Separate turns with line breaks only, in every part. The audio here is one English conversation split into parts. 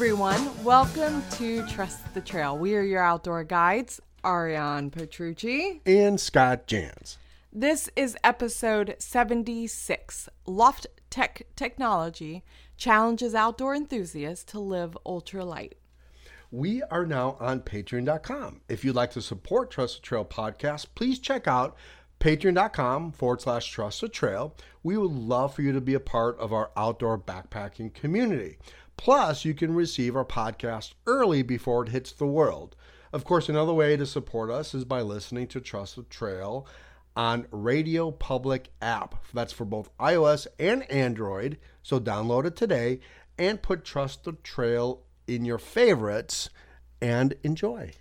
Everyone, welcome to Trust the Trail. We are your outdoor guides, Ariane Petrucci.
and Scott Jans.
This is episode 76. Loft Tech Technology challenges outdoor enthusiasts to live ultralight.
We are now on patreon.com. If you'd like to support Trust the Trail podcast, please check out patreon.com forward slash trust the trail. We would love for you to be a part of our outdoor backpacking community. Plus, you can receive our podcast early before it hits the world. Of course, another way to support us is by listening to Trust the Trail on RadioPublic app. That's for both iOS and Android. So download it today and put Trust the Trail in your favorites and enjoy.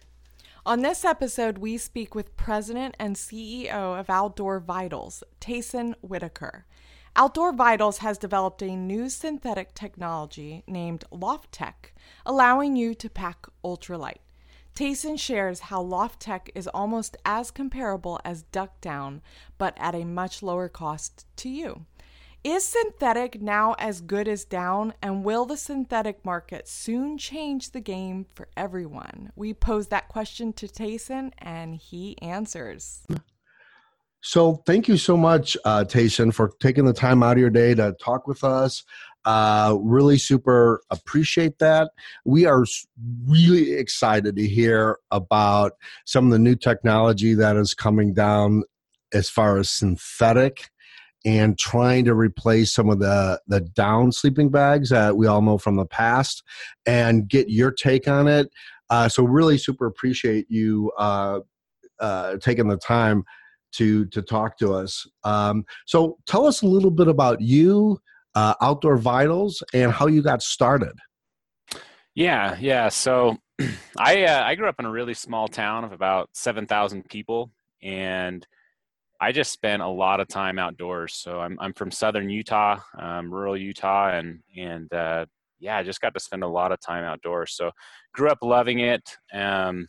On this episode, we speak with President and CEO of Outdoor Vitals, Tayson Whitaker. Outdoor Vitals has developed a new synthetic technology named Loft Tech, allowing you to pack ultralight. Tayson shares how Loft Tech is almost as comparable as Duck Down, but at a much lower cost to you. Is synthetic now as good as down, and will the synthetic market soon change the game for everyone? We pose that question to Tayson, and he answers.
So thank you so much, uh, Tayson, for taking the time out of your day to talk with us. Uh, really super appreciate that. We are really excited to hear about some of the new technology that is coming down as far as synthetic and trying to replace some of the the down sleeping bags that we all know from the past and get your take on it. Uh, so really super appreciate you uh, uh, taking the time to to talk to us. Um, so tell us a little bit about you, uh, Outdoor Vitals, and how you got started.
Yeah, yeah. So I uh, I grew up in a really small town of about seven thousand people, and I just spent a lot of time outdoors. So I'm I'm from southern Utah, um, rural Utah, and and uh, yeah, I just got to spend a lot of time outdoors. So grew up loving it, um,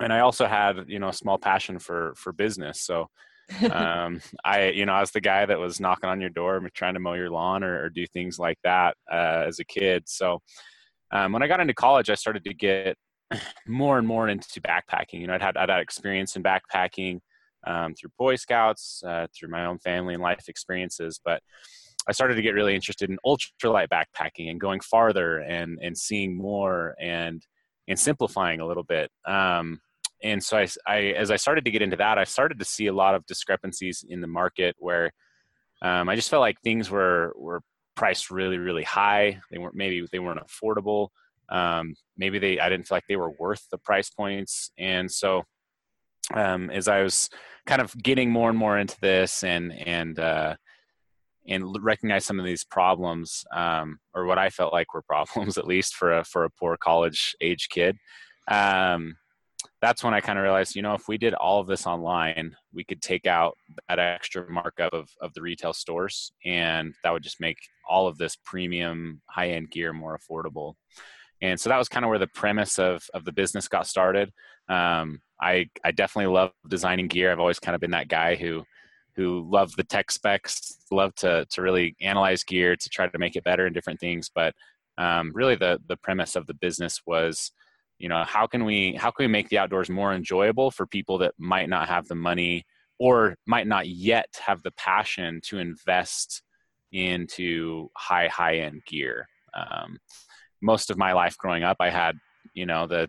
and I also had you know a small passion for for business. So um, I, you know, I was the guy that was knocking on your door, trying to mow your lawn or, or do things like that uh, as a kid. So um, when I got into college, I started to get more and more into backpacking. You know, I'd had I'd had experience in backpacking um, through Boy Scouts, uh, through my own family and life experiences, but I started to get really interested in ultralight backpacking and going farther and and seeing more and and simplifying a little bit. Um, and so I, I, as I started to get into that, I started to see a lot of discrepancies in the market where um, I just felt like things were were priced really really high. They weren't maybe they weren't affordable. Um, maybe they I didn't feel like they were worth the price points. And so um, as I was kind of getting more and more into this and and uh, and recognize some of these problems um, or what I felt like were problems at least for a for a poor college age kid. Um, that's when I kind of realized, you know, if we did all of this online, we could take out that extra markup of, of the retail stores, and that would just make all of this premium high end gear more affordable. And so that was kind of where the premise of, of the business got started. Um, I, I definitely love designing gear. I've always kind of been that guy who who love the tech specs, love to to really analyze gear to try to make it better and different things. But um, really, the the premise of the business was you know how can we how can we make the outdoors more enjoyable for people that might not have the money or might not yet have the passion to invest into high high end gear um, most of my life growing up i had you know the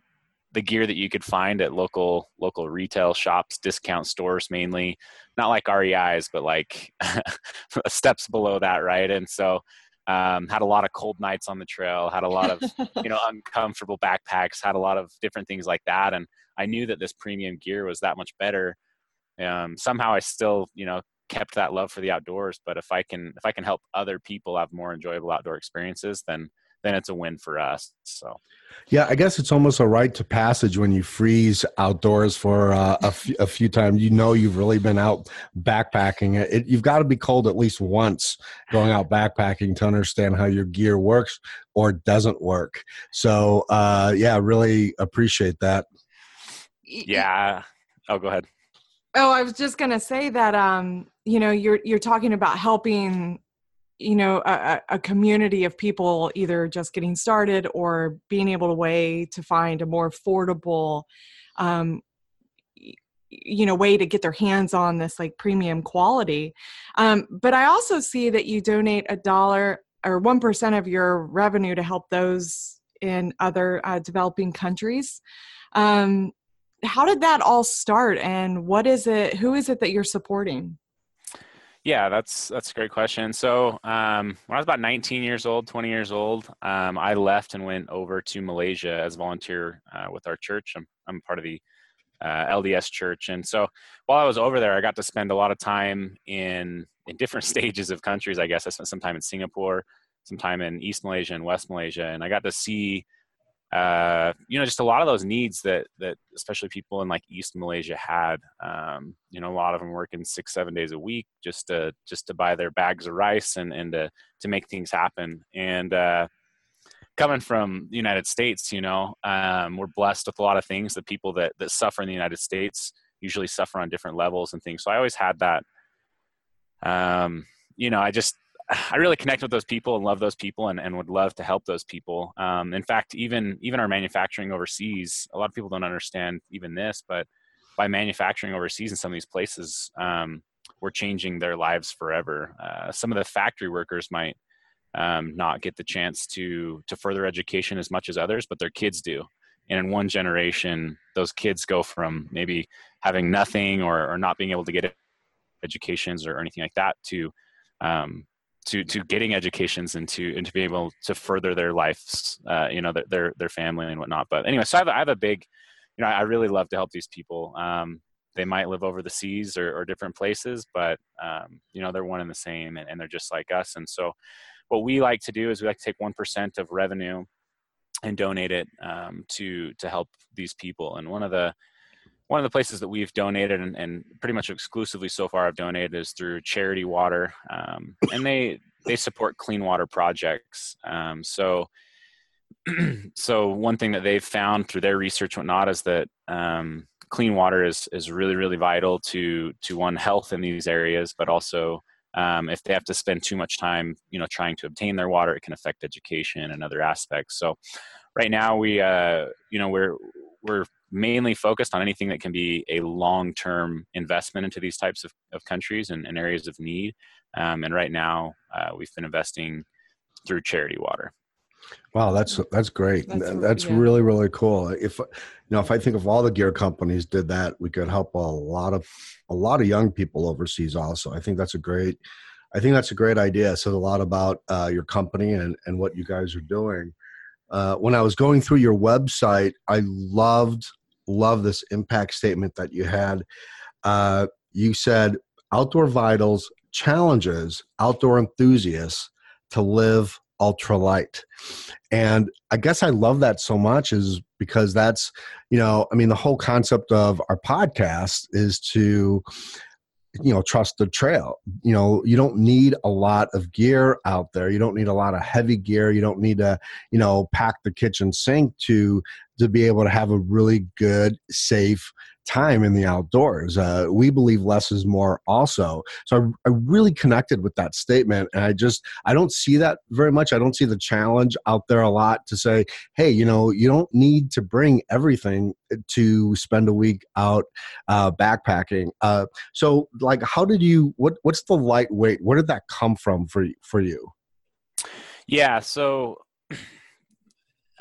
the gear that you could find at local local retail shops discount stores mainly. Not like REIs but like steps below that right? And so um, had a lot of cold nights on the trail had a lot of you know uncomfortable backpacks had a lot of different things like that. And i knew that this premium gear was that much better. Um, somehow i still you know kept that love for the outdoors. But if i can if i can help other people have more enjoyable outdoor experiences then then it's a win for us so
Yeah, I guess it's almost a rite to passage when you freeze outdoors for uh, a, f- a few times. You know you've really been out backpacking. It, you've got to be cold at least once going out backpacking to understand how your gear works or doesn't work. So, uh, yeah, really appreciate that.
yeah oh go ahead
Oh, I was just gonna say that um, you know, you're you're talking about helping you know a, a, community of people either just getting started or being able to way to find a more affordable um, you know way to get their hands on this like premium quality. Um, but i also see that you donate a dollar or 1% of your revenue to help those in other uh, developing countries. Um, how did that all start and what is it who is it that you're supporting
yeah, that's that's a great question. So um, when I was about 19 years old, 20 years old, um, I left and went over to Malaysia as a volunteer uh, with our church. I'm, I'm part of the uh, LDS church, and so while I was over there, I got to spend a lot of time in in different stages of countries. I guess I spent some time in Singapore, some time in East Malaysia and West Malaysia, and I got to see uh, you know, just a lot of those needs that that especially people in like East Malaysia had. Um, you know, a lot of them working six, seven days a week just to just to buy their bags of rice and and to to make things happen. And uh, coming from the United States, you know, um, we're blessed with a lot of things. The people that that suffer in the United States usually suffer on different levels and things. So I always had that. Um, you know, I just I really connect with those people and love those people and, and would love to help those people. Um, in fact, even even our manufacturing overseas, a lot of people don't understand even this, but by manufacturing overseas in some of these places, um, we're changing their lives forever. Uh, some of the factory workers might um, not get the chance to to further education as much as others, but their kids do. And in one generation, those kids go from maybe having nothing or, or not being able to get educations or anything like that to um, to to getting educations and to and to be able to further their lives, uh, you know, their, their their family and whatnot. But anyway, so I have, I have a big, you know, I really love to help these people. Um, they might live over the seas or, or different places, but um, you know, they're one and the same, and, and they're just like us. And so, what we like to do is we like to take one percent of revenue and donate it um, to to help these people. And one of the one of the places that we've donated and, and, pretty much exclusively so far I've donated is through Charity Water, um, and they they support clean water projects. Um, so so one thing that they've found through their research whatnot is that um, clean water is is really really vital to to one health in these areas, but also um, if they have to spend too much time you know trying to obtain their water, it can affect education and other aspects. So right now we uh, you know we're we're mainly focused on anything that can be a long-term investment into these types of, of countries and, and areas of need. Um, and right now, uh, we've been investing through Charity Water.
Wow, that's that's great. That's, that's yeah. really really cool. If you know, if I think of all the gear companies did that, we could help a lot of a lot of young people overseas. Also, I think that's a great. I think that's a great idea. It says a lot about uh, your company and and what you guys are doing. Uh, when I was going through your website, I loved love this impact statement that you had. Uh, you said Outdoor Vitals challenges outdoor enthusiasts to live ultralight. And I guess I love that so much is because that's, you know, I mean, the whole concept of our podcast is to you know trust the trail. You know you don't need a lot of gear out there. You don't need a lot of heavy gear. You don't need to you know pack the kitchen sink to to be able to have a really good safe time in the outdoors. Uh, we believe less is more also. So I, I, really connected with that statement. And I just, I don't see that very much. I don't see the challenge out there a lot to say, hey, you know, you don't need to bring everything to spend a week out uh, backpacking. Uh, so like, how did you, what, what's the lightweight? Where did that come from for, for you?
Yeah. So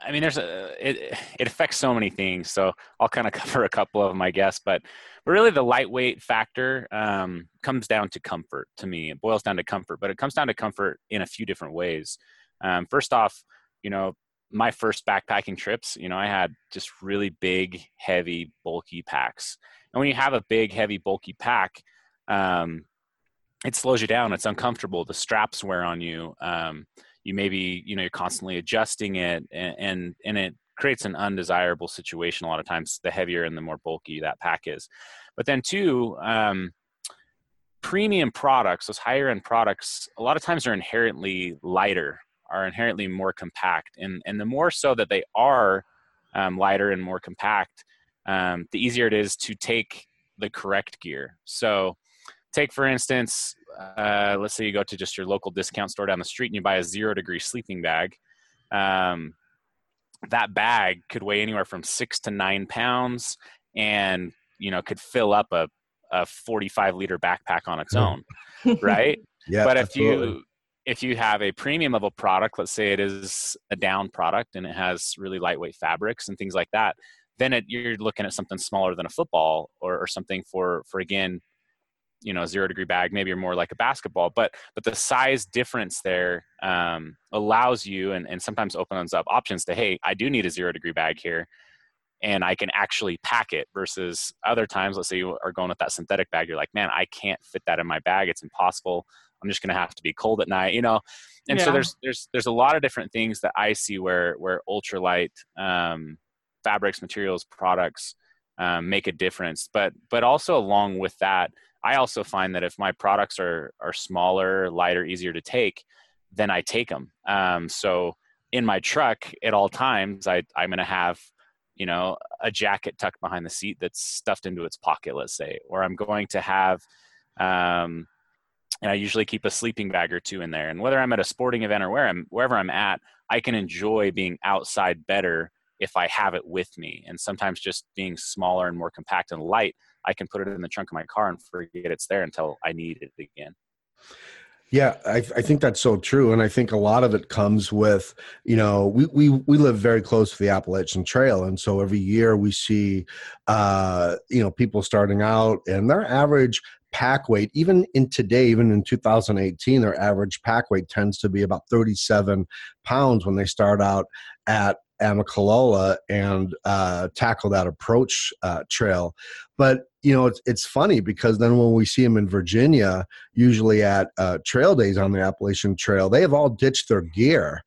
I mean, there's a it it affects so many things. So I'll kind of cover a couple of them, I guess. But but really, the lightweight factor um, comes down to comfort. To me, it boils down to comfort, but it comes down to comfort in a few different ways. Um, first off, you know, my first backpacking trips, you know, I had just really big, heavy, bulky packs. And when you have a big, heavy, bulky pack, um, it slows you down. It's uncomfortable. The straps wear on you. Um, you maybe you know you're constantly adjusting it and, and and it creates an undesirable situation a lot of times the heavier and the more bulky that pack is. But then two um, premium products those higher end products a lot of times are inherently lighter are inherently more compact and and the more so that they are um, lighter and more compact um, the easier it is to take the correct gear. So take for instance uh, let's say you go to just your local discount store down the street and you buy a zero degree sleeping bag. Um, that bag could weigh anywhere from six to nine pounds and you know could fill up a, a 45 liter backpack on its own right
Yeah,
but if
absolutely.
you if you have a premium level product let's say it is a down product and it has really lightweight fabrics and things like that then it, you're looking at something smaller than a football or, or something for for again you know zero degree bag maybe you're more like a basketball but but the size difference there um, allows you and, and sometimes opens up options to hey i do need a zero degree bag here and i can actually pack it versus other times let's say you are going with that synthetic bag you're like man i can't fit that in my bag. It's impossible. I'm just going to have to be cold at night you know? And so there's there's there's a lot of different things that i see where where ultralight um, fabrics materials products um, make a difference. But but also along with that I also find that if my products are are smaller, lighter, easier to take, then I take them. Um, so in my truck at all times, I I'm going to have you know a jacket tucked behind the seat that's stuffed into its pocket, let's say, or I'm going to have. Um, and I usually keep a sleeping bag or two in there. And whether I'm at a sporting event or where I'm, wherever I'm at, I can enjoy being outside better if I have it with me. And sometimes just being smaller and more compact and light I can put it in the trunk of my car and forget it's there until I need it again.
Yeah, I, I think that's so true, and I think a lot of it comes with you know we we we live very close to the Appalachian Trail, and so every year we see uh, you know people starting out, and their average pack weight, even in today, even in 2018, their average pack weight tends to be about 37 pounds when they start out at Amicalola and uh, tackle that approach uh, trail. But you know, it's it's funny because then when we see them in Virginia, usually at uh, trail days on the Appalachian Trail, they have all ditched their gear,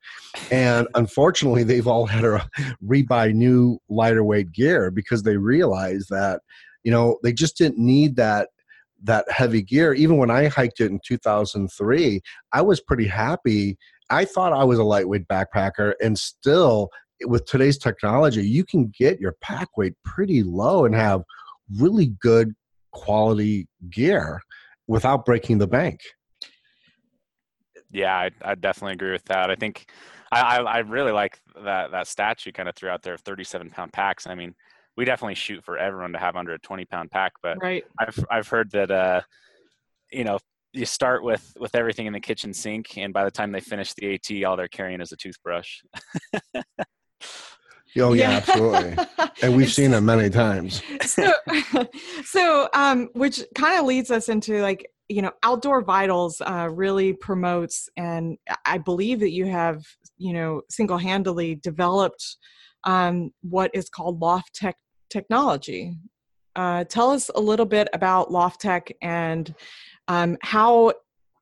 and unfortunately, they've all had to rebuy new lighter weight gear because they realize that you know they just didn't need that that heavy gear. Even when I hiked it in 2003, I was pretty happy. I thought I was a lightweight backpacker, and still, with today's technology, you can get your pack weight pretty low and have really good quality gear without breaking the bank.
Yeah, I, I definitely agree with that. I think I, I, I really like that that stat you kind of threw out there of 37 pound packs. I mean, we definitely shoot for everyone to have under a 20 pound pack, but
Right.
I've I've heard that uh, you know you start with with everything in the kitchen sink, and by the time they finish the AT, all they're carrying is a toothbrush.
Oh yeah, absolutely. And we've seen it many times.
so, so um, which kind of leads us into like you know outdoor vitals uh, really promotes and i believe that you have you know single-handedly developed um, what is called loft tech technology uh, tell us a little bit about loft tech and um, how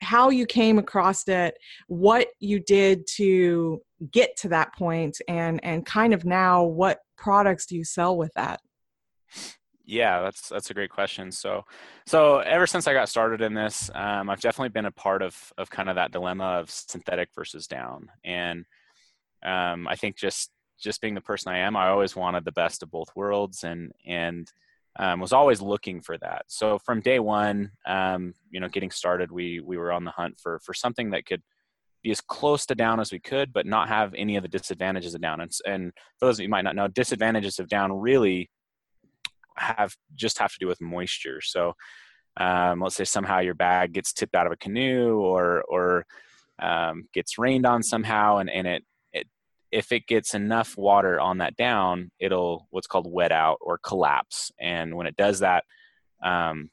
how you came across it what you did to get to that point and and kind of now what products do you sell with that
Yeah, that's that's a great question. So, so ever since I got started in this, um, I've definitely been a part of of kind of that dilemma of synthetic versus down, and um, I think just just being the person I am, I always wanted the best of both worlds, and and um, was always looking for that. So from day one, um, you know, getting started, we we were on the hunt for for something that could be as close to down as we could, but not have any of the disadvantages of down. And, and for those of you might not know, disadvantages of down really have just have to do with moisture. So um, let's say somehow your bag gets tipped out of a canoe or or um, gets rained on somehow, and, and it it if it gets enough water on that down, it'll what's called wet out or collapse. And when it does that, um,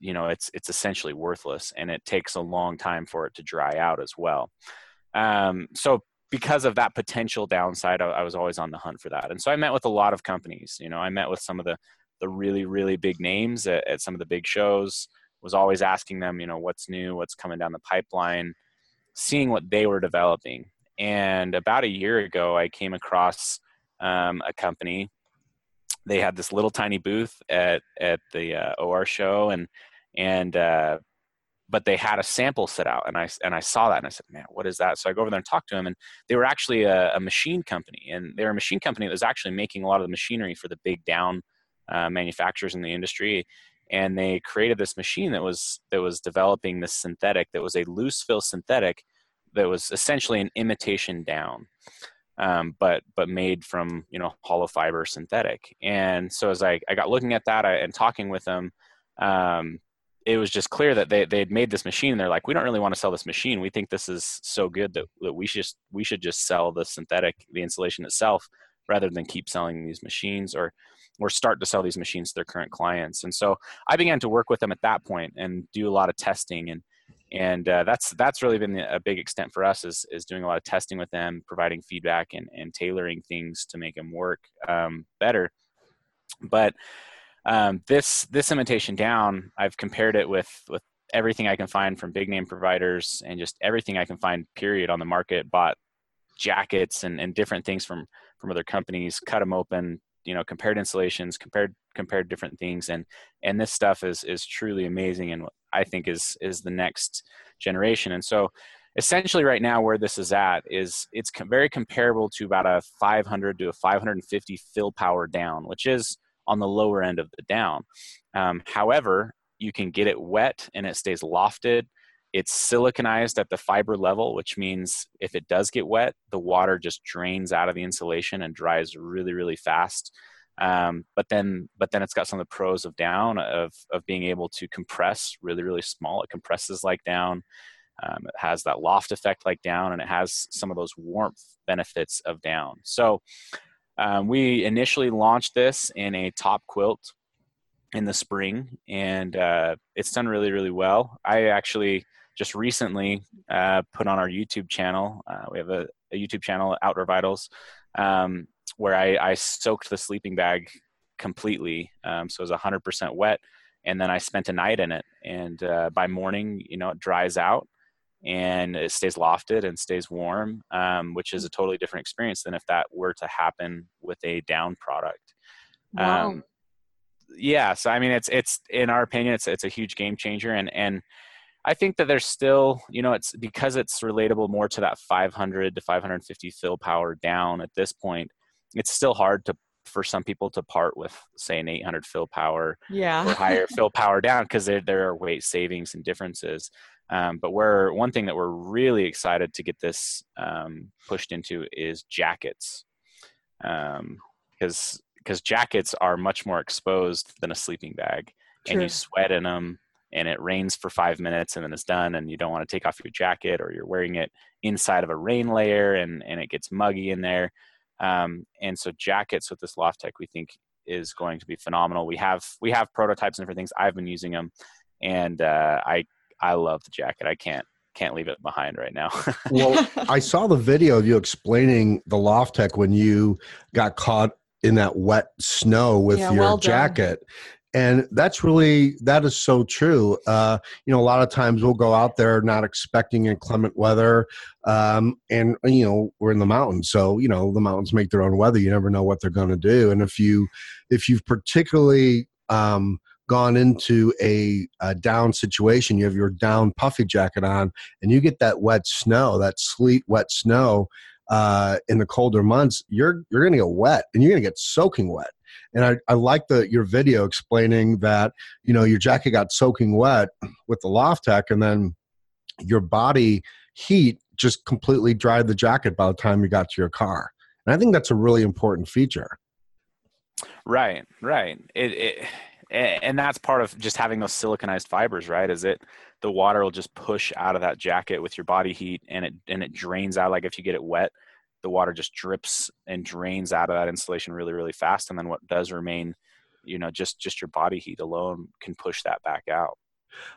you know it's it's essentially worthless, and it takes a long time for it to dry out as well. Um, so because of that potential downside, I, I was always on the hunt for that. And so I met with a lot of companies. You know, I met with some of the the really really big names at, at some of the big shows was always asking them you know what's new what's coming down the pipeline seeing what they were developing and about a year ago i came across um, a company they had this little tiny booth at at the uh, OR show and and uh, but they had a sample set out and i and i saw that and i said man what is that? So i go over there and talk to them and they were actually a, a machine company and they're a machine company that was actually making a lot of the machinery for the big down uh, manufacturers in the industry and they created this machine that was that was developing this synthetic that was a loose fill synthetic that was essentially an imitation down um, but but made from you know hollow fiber synthetic. And so as i, I got looking at that I, and talking with them um, it was just clear that they, they had made this machine and they're like we don't really want to sell this machine we think this is so good that, that we should just we should just sell the synthetic the insulation itself rather than keep selling these machines or or start to sell these machines to their current clients. And so I began to work with them at that point and do a lot of testing and and uh, that's that's really been a big extent for us is is doing a lot of testing with them, providing feedback and and tailoring things to make them work um, better. But um, this this imitation down, I've compared it with with everything I can find from big name providers and just everything I can find period on the market. Bought jackets and, and different things from from other companies, cut them open, you know compared installations compared compared different things and and this stuff is is truly amazing and i think is is the next generation and so essentially right now where this is at is it's very comparable to about a 500 to a 550 fill power down which is on the lower end of the down um, however you can get it wet and it stays lofted it's siliconized at the fiber level, which means if it does get wet, the water just drains out of the insulation and dries really, really fast. Um, but then, but then it's got some of the pros of down of of being able to compress really, really small. It compresses like down. Um, it has that loft effect like down, and it has some of those warmth benefits of down. So um, we initially launched this in a top quilt in the spring, and uh, it's done really, really well. I actually just recently uh, put on our YouTube channel. Uh, we have a, a, YouTube channel, Outdoor Vitals, um, where I, I, soaked the sleeping bag completely. Um, so it was 100% wet. And then I spent a night in it. And uh, by morning, you know, it dries out and it stays lofted and stays warm, um, which is a totally different experience than if that were to happen with a down product.
Wow.
Um, yeah. So, I mean, it's, it's, in our opinion, it's, it's a huge game changer. And, and, I think that there's still, you know, it's because it's relatable more to that 500 to 550 fill power down at this point. It's still hard to for some people to part with say an 800 fill power
yeah.
or higher fill power down because there, there are weight savings and differences. Um, but we're one thing that we're really excited to get this um, pushed into is jackets, because um, because jackets are much more exposed than a sleeping bag, True. and you sweat in them and it rains for five minutes and then it's done and you don't want to take off your jacket or you're wearing it inside of a rain layer and, and it gets muggy in there. Um, and so jackets with this loft tech we think is going to be phenomenal. We have we have prototypes and different things. I've been using them and uh, I I love the jacket. I can't can't leave it behind right now.
well, I saw the video of you explaining the loft tech when you got caught in that wet snow with yeah, your well jacket. And that's really that is so true. Uh, you know a lot of times we'll go out there not expecting inclement weather um, and you know we're in the mountains. So you know the mountains make their own weather. You never know what they're going to do. And if you if you've particularly um, gone into a, a, down situation you have your down puffy jacket on and you get that wet snow that sleet wet snow uh, in the colder months you're you're going to get wet and you're going to get soaking wet and I, I like the your video explaining that you know your jacket got soaking wet with the loft tech, and then your body heat just completely dried the jacket by the time you got to your car. And I think that's a really important feature.
Right, right. It, it and that's part of just having those siliconized fibers, right? Is it the water will just push out of that jacket with your body heat, and it and it drains out. Like if you get it wet, the water just drips and drains out of that insulation really really fast and then what does remain you know just just your body heat alone can push that back out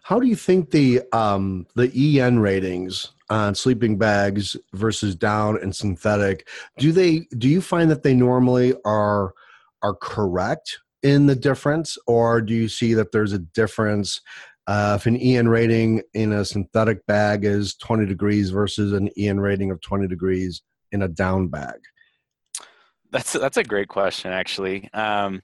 how do you think the um, the EN ratings on sleeping bags versus down and synthetic do they do you find that they normally are are correct in the difference or do you see that there's a difference uh, if an EN rating in a synthetic bag is 20 degrees versus an EN rating of 20 degrees in a down bag?
That's that's a great question, actually. Um,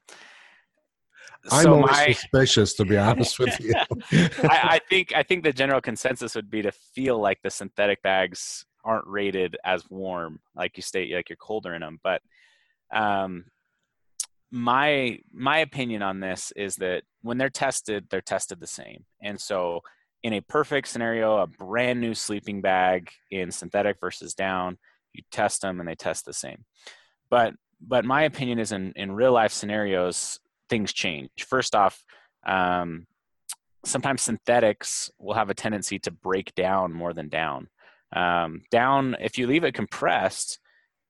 I'm so my, suspicious, to be honest with you.
I, I, think I think the general consensus would be to feel like the synthetic bags aren't rated as warm, like you state, like you're colder in them. But um, my my opinion on this is that when they're tested, they're tested the same. And so in a perfect scenario, a brand new sleeping bag in synthetic versus down, you test them and they test the same. But but my opinion is in in real life scenarios, things change. First off, um, sometimes synthetics will have a tendency to break down more than down. Um, down, if you leave it compressed,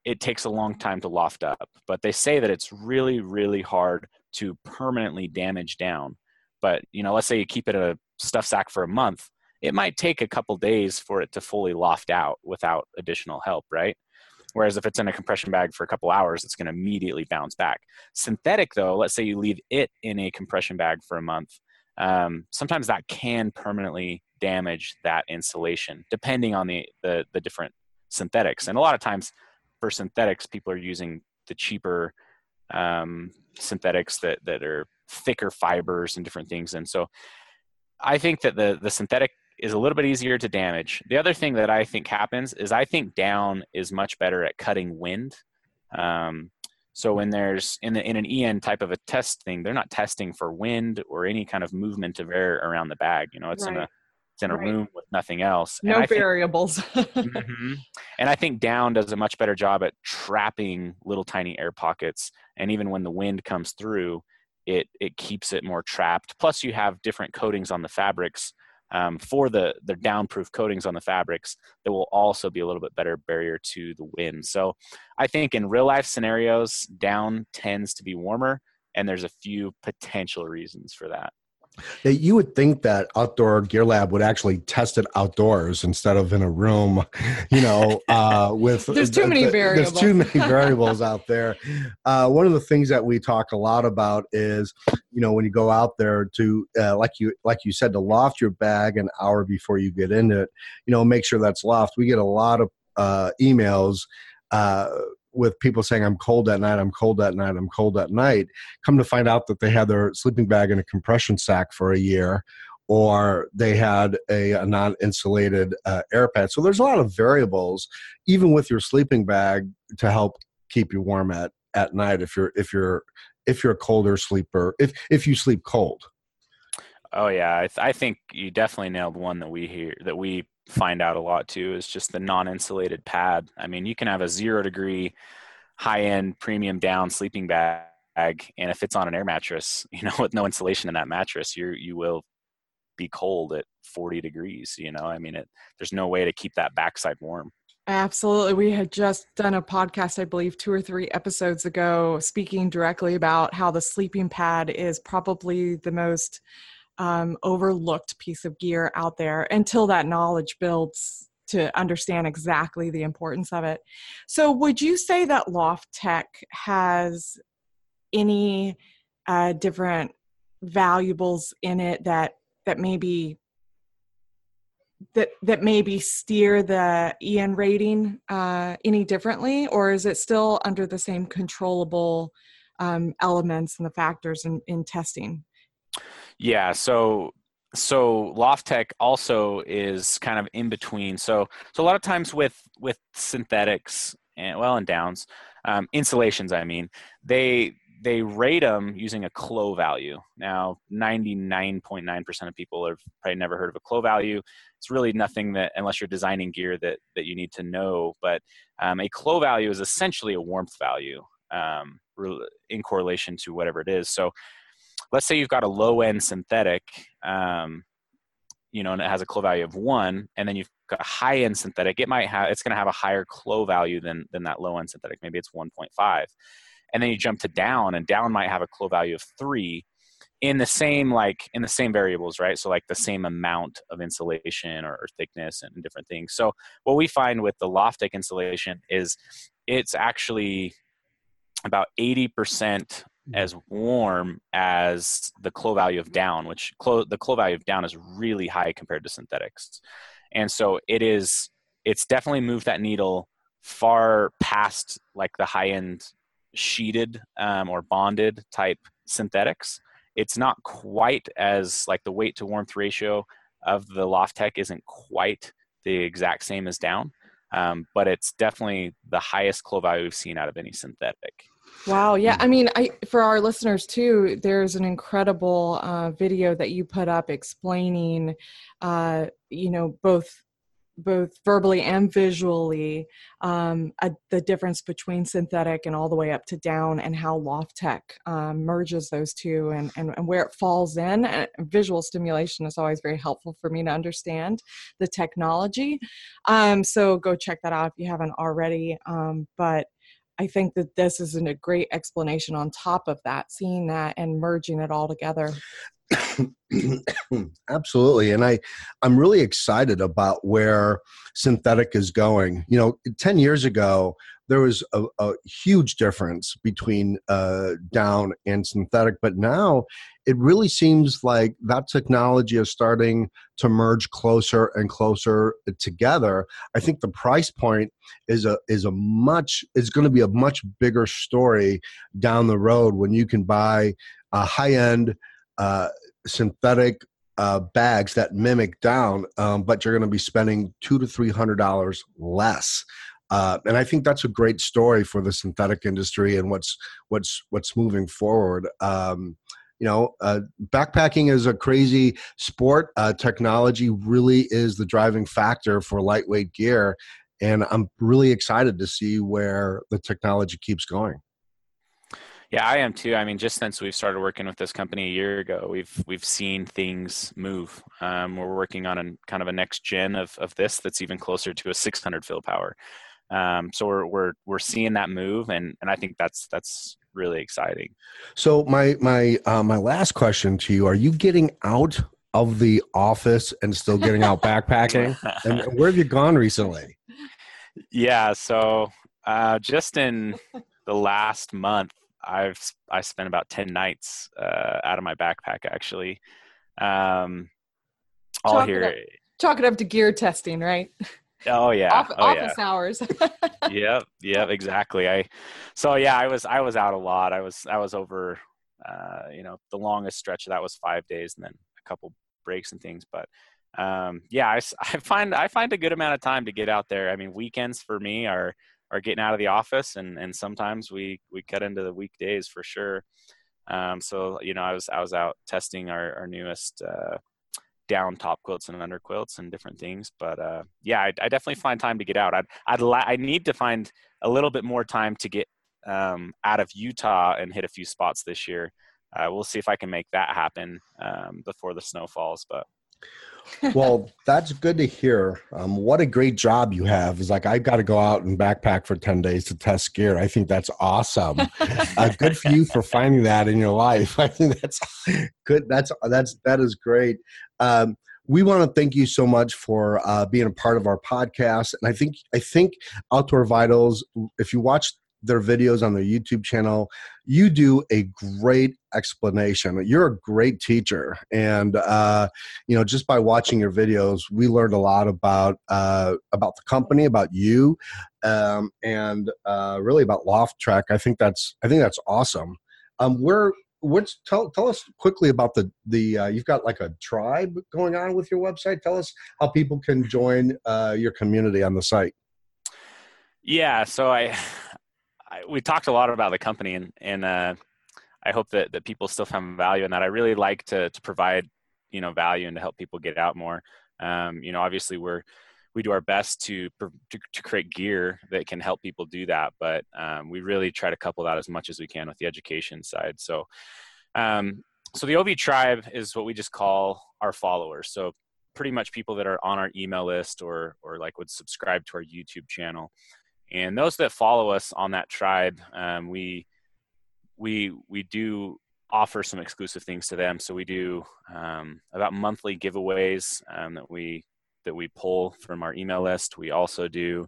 it takes a long time to loft up. But they say that it's really, really hard to permanently damage down. But you know, let's say you keep it in a stuff sack for a month, it might take a couple days for it to fully loft out without additional help, right? Whereas if it's in a compression bag for a couple hours, it's going to immediately bounce back. Synthetic, though, let's say you leave it in a compression bag for a month, um, sometimes that can permanently damage that insulation, depending on the, the, the different synthetics. And a lot of times, for synthetics, people are using the cheaper um, synthetics that that are thicker fibers and different things. And so, I think that the the synthetic is a little bit easier to damage. The other thing that I think happens is I think down is much better at cutting wind. Um, so when there's in the in an EN type of a test thing, they're not testing for wind or any kind of movement of air around the bag. You know, it's right. in a it's in a right. room with nothing else.
No variables.
mm-hmm. And I think down does a much better job at trapping little tiny air pockets. And even when the wind comes through, it it keeps it more trapped. Plus, you have different coatings on the fabrics um, for the the downproof coatings on the fabrics that will also be a little bit better barrier to the wind. So, I think in real life scenarios, down tends to be warmer, and there's a few potential reasons for that.
You would think that Outdoor Gear Lab would actually test it outdoors instead of in a room, you know, uh, with
there's too many variables.
There's too many variables out there. Uh, one of the things that we talk a lot about is, you know, when you go out there to, uh, like you like you said, to loft your bag an hour before you get into it, you know, make sure that's loft. We get a lot of uh, emails uh, with people saying i'm cold at night i'm cold at night i'm cold at night come to find out that they had their sleeping bag in a compression sack for a year or they had a, a non-insulated uh, air pad. So there's a lot of variables even with your sleeping bag to help keep you warm at at night if you're if you're if you're a colder sleeper if if you sleep cold.
Oh yeah. I, th- I think you definitely nailed one that we hear that we find out a lot too is just the non-insulated pad. I mean, you can have a zero degree high-end premium down sleeping bag, and if it's on an air mattress, you know, with no insulation in that mattress, you you will be cold at 40 degrees. You know, I mean, it there's no way to keep that backside warm.
Absolutely. We had just done a podcast, I believe, two or three episodes ago, speaking directly about how the sleeping pad is probably the most um, overlooked piece of gear out there until that knowledge builds to understand exactly the importance of it. So, would you say that Loft Tech has any uh, different valuables in it that that maybe that that maybe steer the EN rating uh, any differently, or is it still under the same controllable um, elements and the factors in, in testing?
Yeah. So so Lofttech also is kind of in between. So so a lot of times with with synthetics and well and downs, um, insulations. I mean, they they rate them using a clo value. Now, 99.9% of people have probably never heard of a clo value. It's really nothing that, unless you're designing gear, that that you need to know. But um, a clo value is essentially a warmth value um, in correlation to whatever it is. So let's say you've got a low end synthetic, um, you know, and it has a clo value of one, and then you've got a high end synthetic, it might have it's going to have a higher clo value than than that low end synthetic. Maybe it's 1.5, and then you jump to down, and down might have a clo value of three in the same like in the same variables right? So like the same amount of insulation or, or thickness and different things. So what we find with the Loft Tech insulation is it's actually about 80% as warm as the clo value of down, which clo- the clo value of down is really high compared to synthetics. And so it is, it's definitely moved that needle far past like the high end sheeted um, or bonded type synthetics. It's not quite as like the weight to warmth ratio of the Loft Tech isn't quite the exact same as down, um, but it's definitely the highest clo value we've seen out of any synthetic.
Wow. Yeah. I mean, I for our listeners too, there's an incredible uh, video that you put up explaining, uh, you know, both both verbally and visually um, a, the difference between synthetic and all the way up to down and how LoftTech um, merges those two and, and, and, where it falls in. And visual stimulation is always very helpful for me to understand the technology. Um, so go check that out if you haven't already. Um, but I think that this is a great explanation on top of that, seeing that and merging it all together.
Absolutely. And I, I'm really excited about where synthetic is going. You know, 10 years ago, there was a, a huge difference between uh, down and synthetic, but now it really seems like that technology is starting to merge closer and closer together. I think the price point is a is a much is going to be a much bigger story down the road when you can buy a high end uh, synthetic uh, bags that mimic down, um, but you're going to be spending two to three hundred dollars less. Uh, and I think that's a great story for the synthetic industry and what's what's what's moving forward. Um, you know, uh, backpacking is a crazy sport. Uh, technology really is the driving factor for lightweight gear, and I'm really excited to see where the technology keeps going.
Yeah, I am too. I mean, just since we've started working with this company a year ago, we've we've seen things move. Um, we're working on a kind of a next gen of of this that's even closer to a 600 fill power. Um, so we're we're we're seeing that move, and and I think that's that's really exciting.
So my my uh, my last question to you: Are you getting out of the office and still getting out backpacking? and where have you gone recently?
Yeah, so uh, just in the last month, I've I spent about ten nights uh, out of my backpack actually. Um,
all chalk here. It up, chalk it up to gear testing, right?
Oh yeah,
Off,
oh,
office
yeah.
hours.
yep, yep, exactly. I so yeah, I was I was out a lot. I was I was over. Uh, you know, the longest stretch of that was five days, and then a couple breaks and things. But um, yeah, I, I find I find a good amount of time to get out there. I mean, weekends for me are are getting out of the office and and sometimes we we cut into the weekdays for sure um, so you know i was i was out testing our, our newest uh, down top quilts and under quilts and different things but uh, yeah I, I, definitely find time to get out. I'd i'd la- i need to find a little bit more time to get um, out of utah and hit a few spots this year. Uh, we'll see if i can make that happen um, before the snow falls but
well, that's good to hear. Um, what a great job you have. Is like I've got to go out and backpack for ten days to test gear. I think that's awesome. uh, good for you for finding that in your life. I think that's good. That's that's that is great. Um, we want to thank you so much for uh, being a part of our podcast. And I think I think Outdoor Vitals. If you watch their videos on their YouTube channel. You do a great explanation. You're a great teacher, and uh, you know just by watching your videos, we learned a lot about uh, about the company, about you, um, and uh, really about Loft Tech. I think that's I think that's awesome. Um, where what's tell tell us quickly about the the uh, you've got like a tribe going on with your website. Tell us how people can join uh, your community on the site.
Yeah, so I I, we talked a lot about the company, and and uh, I hope that that people still find value in that. I really like to to provide you know value and to help people get out more. Um, you know, obviously we're we do our best to, to, to create gear that can help people do that, but um, we really try to couple that as much as we can with the education side. So, um, so the OV tribe is what we just call our followers. So pretty much people that are on our email list or or like would subscribe to our YouTube channel. And those that follow us on that tribe, um, we we we do offer some exclusive things to them. So we do um, about monthly giveaways um, that we that we pull from our email list. We also do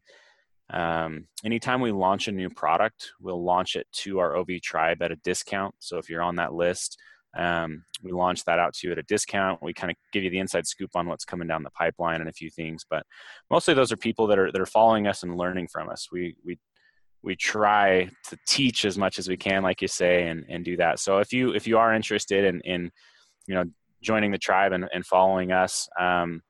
um, anytime we launch a new product, we'll launch it to our OV tribe at a discount. So if you're on that list, um, we launch that out to you at a discount. We kind of give you the inside scoop on what's coming down the pipeline and a few things, but mostly those are people that are that are following us and learning from us. We we we try to teach as much as we can, like you say, and and do that. So if you if you are interested in in you know joining the tribe and, and following us, um,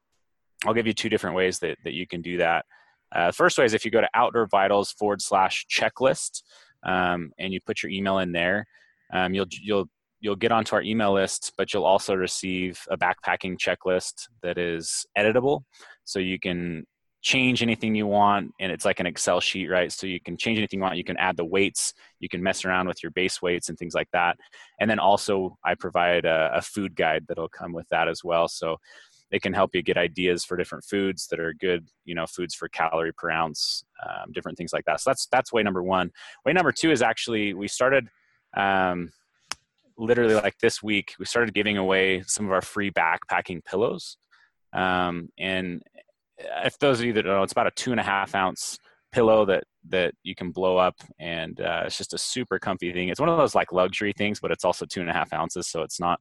I'll give you two different ways that that you can do that. Uh, first way is if you go to Outdoor Vitals forward slash checklist. um, and you put your email in there, um, you'll you'll you'll get onto our email list, but you'll also receive a backpacking checklist that is editable, so you can change anything you want and it's like an excel sheet right? So you can change anything you want. You can add the weights. You can mess around with your base weights and things like that. And then also i provide a, a food guide that'll come with that as well. So it can help you get ideas for different foods that are good you know foods for calorie per ounce um, different things like that. So that's that's way number one. Way number two is actually we started um, literally like this week we started giving away some of our free backpacking pillows um, and if those of you that don't know, it's about a two and a half ounce pillow that that you can blow up, and uh, it's just a super comfy thing. It's one of those like luxury things, but it's also two and a half ounces, so it's not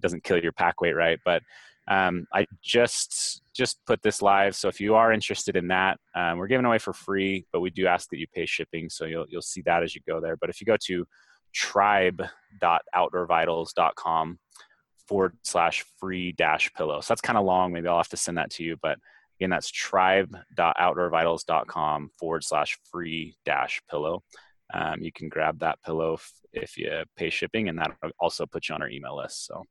doesn't kill your pack weight, right? But um, I just just put this live, so if you are interested in that, um, we're giving away for free, but we do ask that you pay shipping, so you'll you'll see that as you go there. But if you go to tribe.outdoorvitals.com forward slash free dash pillow, so that's kind of long. Maybe I'll have to send that to you, but Again, that's tribe.outdoorvitals.com forward slash free dash pillow. Um, you can grab that pillow if, if you pay shipping, and that also puts you on our email list. So.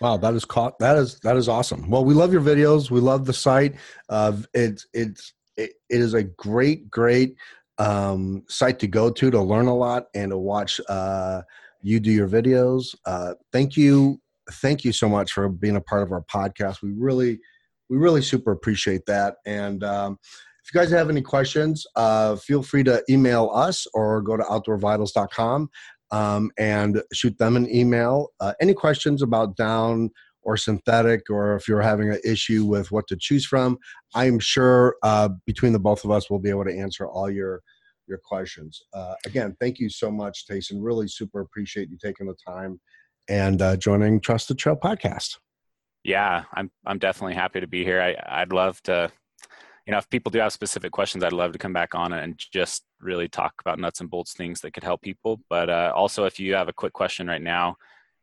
Wow, that is caught. That is that is awesome. Well, we love your videos. We love the site. Uh, it's it's it, it is a great great um, site to go to to learn a lot and to watch uh, you do your videos. Uh, thank you, thank you so much for being a part of our podcast. We really we really super appreciate that. And um, if you guys have any questions, uh, feel free to email us or go to outdoorvitals.com um, and shoot them an email. Uh, any questions about down or synthetic, or if you're having an issue with what to choose from, I'm sure uh, between the both of us, we'll be able to answer all your your questions. Uh, again, thank you so much, Tayson. Really super appreciate you taking the time and uh, joining Trust the Trail podcast
yeah, I'm I'm definitely happy to be here. I I'd love to, you know, if people do have specific questions, I'd love to come back on and just really talk about nuts and bolts things that could help people. But uh, also, if you have a quick question right now,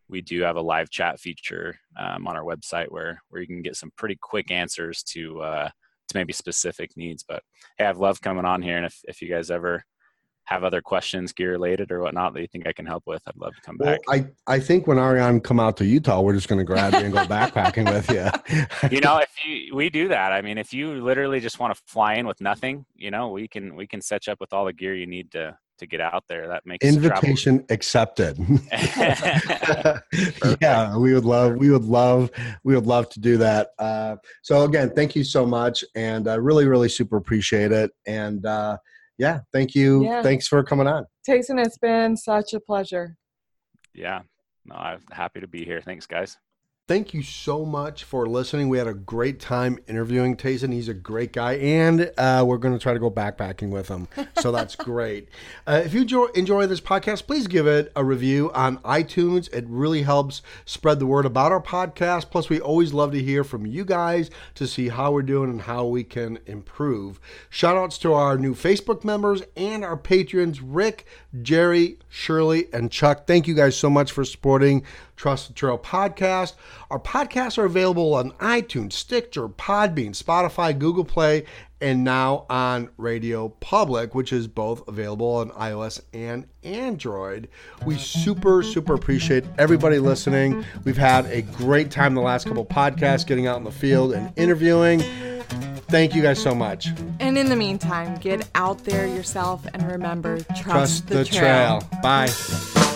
we do have a live chat feature um, on our website where where you can get some pretty quick answers to uh, to maybe specific needs. But hey, I've loved coming on here, and if if you guys ever have other questions gear related or whatnot that you think I can help with, I'd love to come well, back.
I, I think when Ariane come out to Utah, we're just going to grab you and go backpacking with you.
you know, if you, we do that, I mean, if you literally just want to fly in with nothing, you know, we can, we can set you up with all the gear you need to, to get out there. That makes
invitation accepted. yeah, we would love, we would love, we would love to do that. Uh, so again, thank you so much. And I uh, really, really super appreciate it. And, uh, yeah, thank you. Yeah. Thanks for coming on.
Tayson, it's been such a pleasure.
Yeah, no, I'm happy to be here. Thanks, guys.
Thank you so much for listening. We had a great time interviewing Tayson. He's a great guy, and uh, we're going to try to go backpacking with him. So that's great. Uh, if you enjoy, enjoy this podcast, please give it a review on iTunes. It really helps spread the word about our podcast. Plus, we always love to hear from you guys to see how we're doing and how we can improve. Shout outs to our new Facebook members and our patrons, Rick, Jerry, Shirley, and Chuck. Thank you guys so much for supporting Trust the Trail podcast. Our podcasts are available on iTunes, Stitcher, Podbean, Spotify, Google Play, and now on RadioPublic, which is both available on iOS and Android. We super, super appreciate everybody listening. We've had a great time the last couple podcasts getting out in the field and interviewing. Thank you guys so much.
And in the meantime, get out there yourself and remember trust, trust the, the trail.
trail. Bye.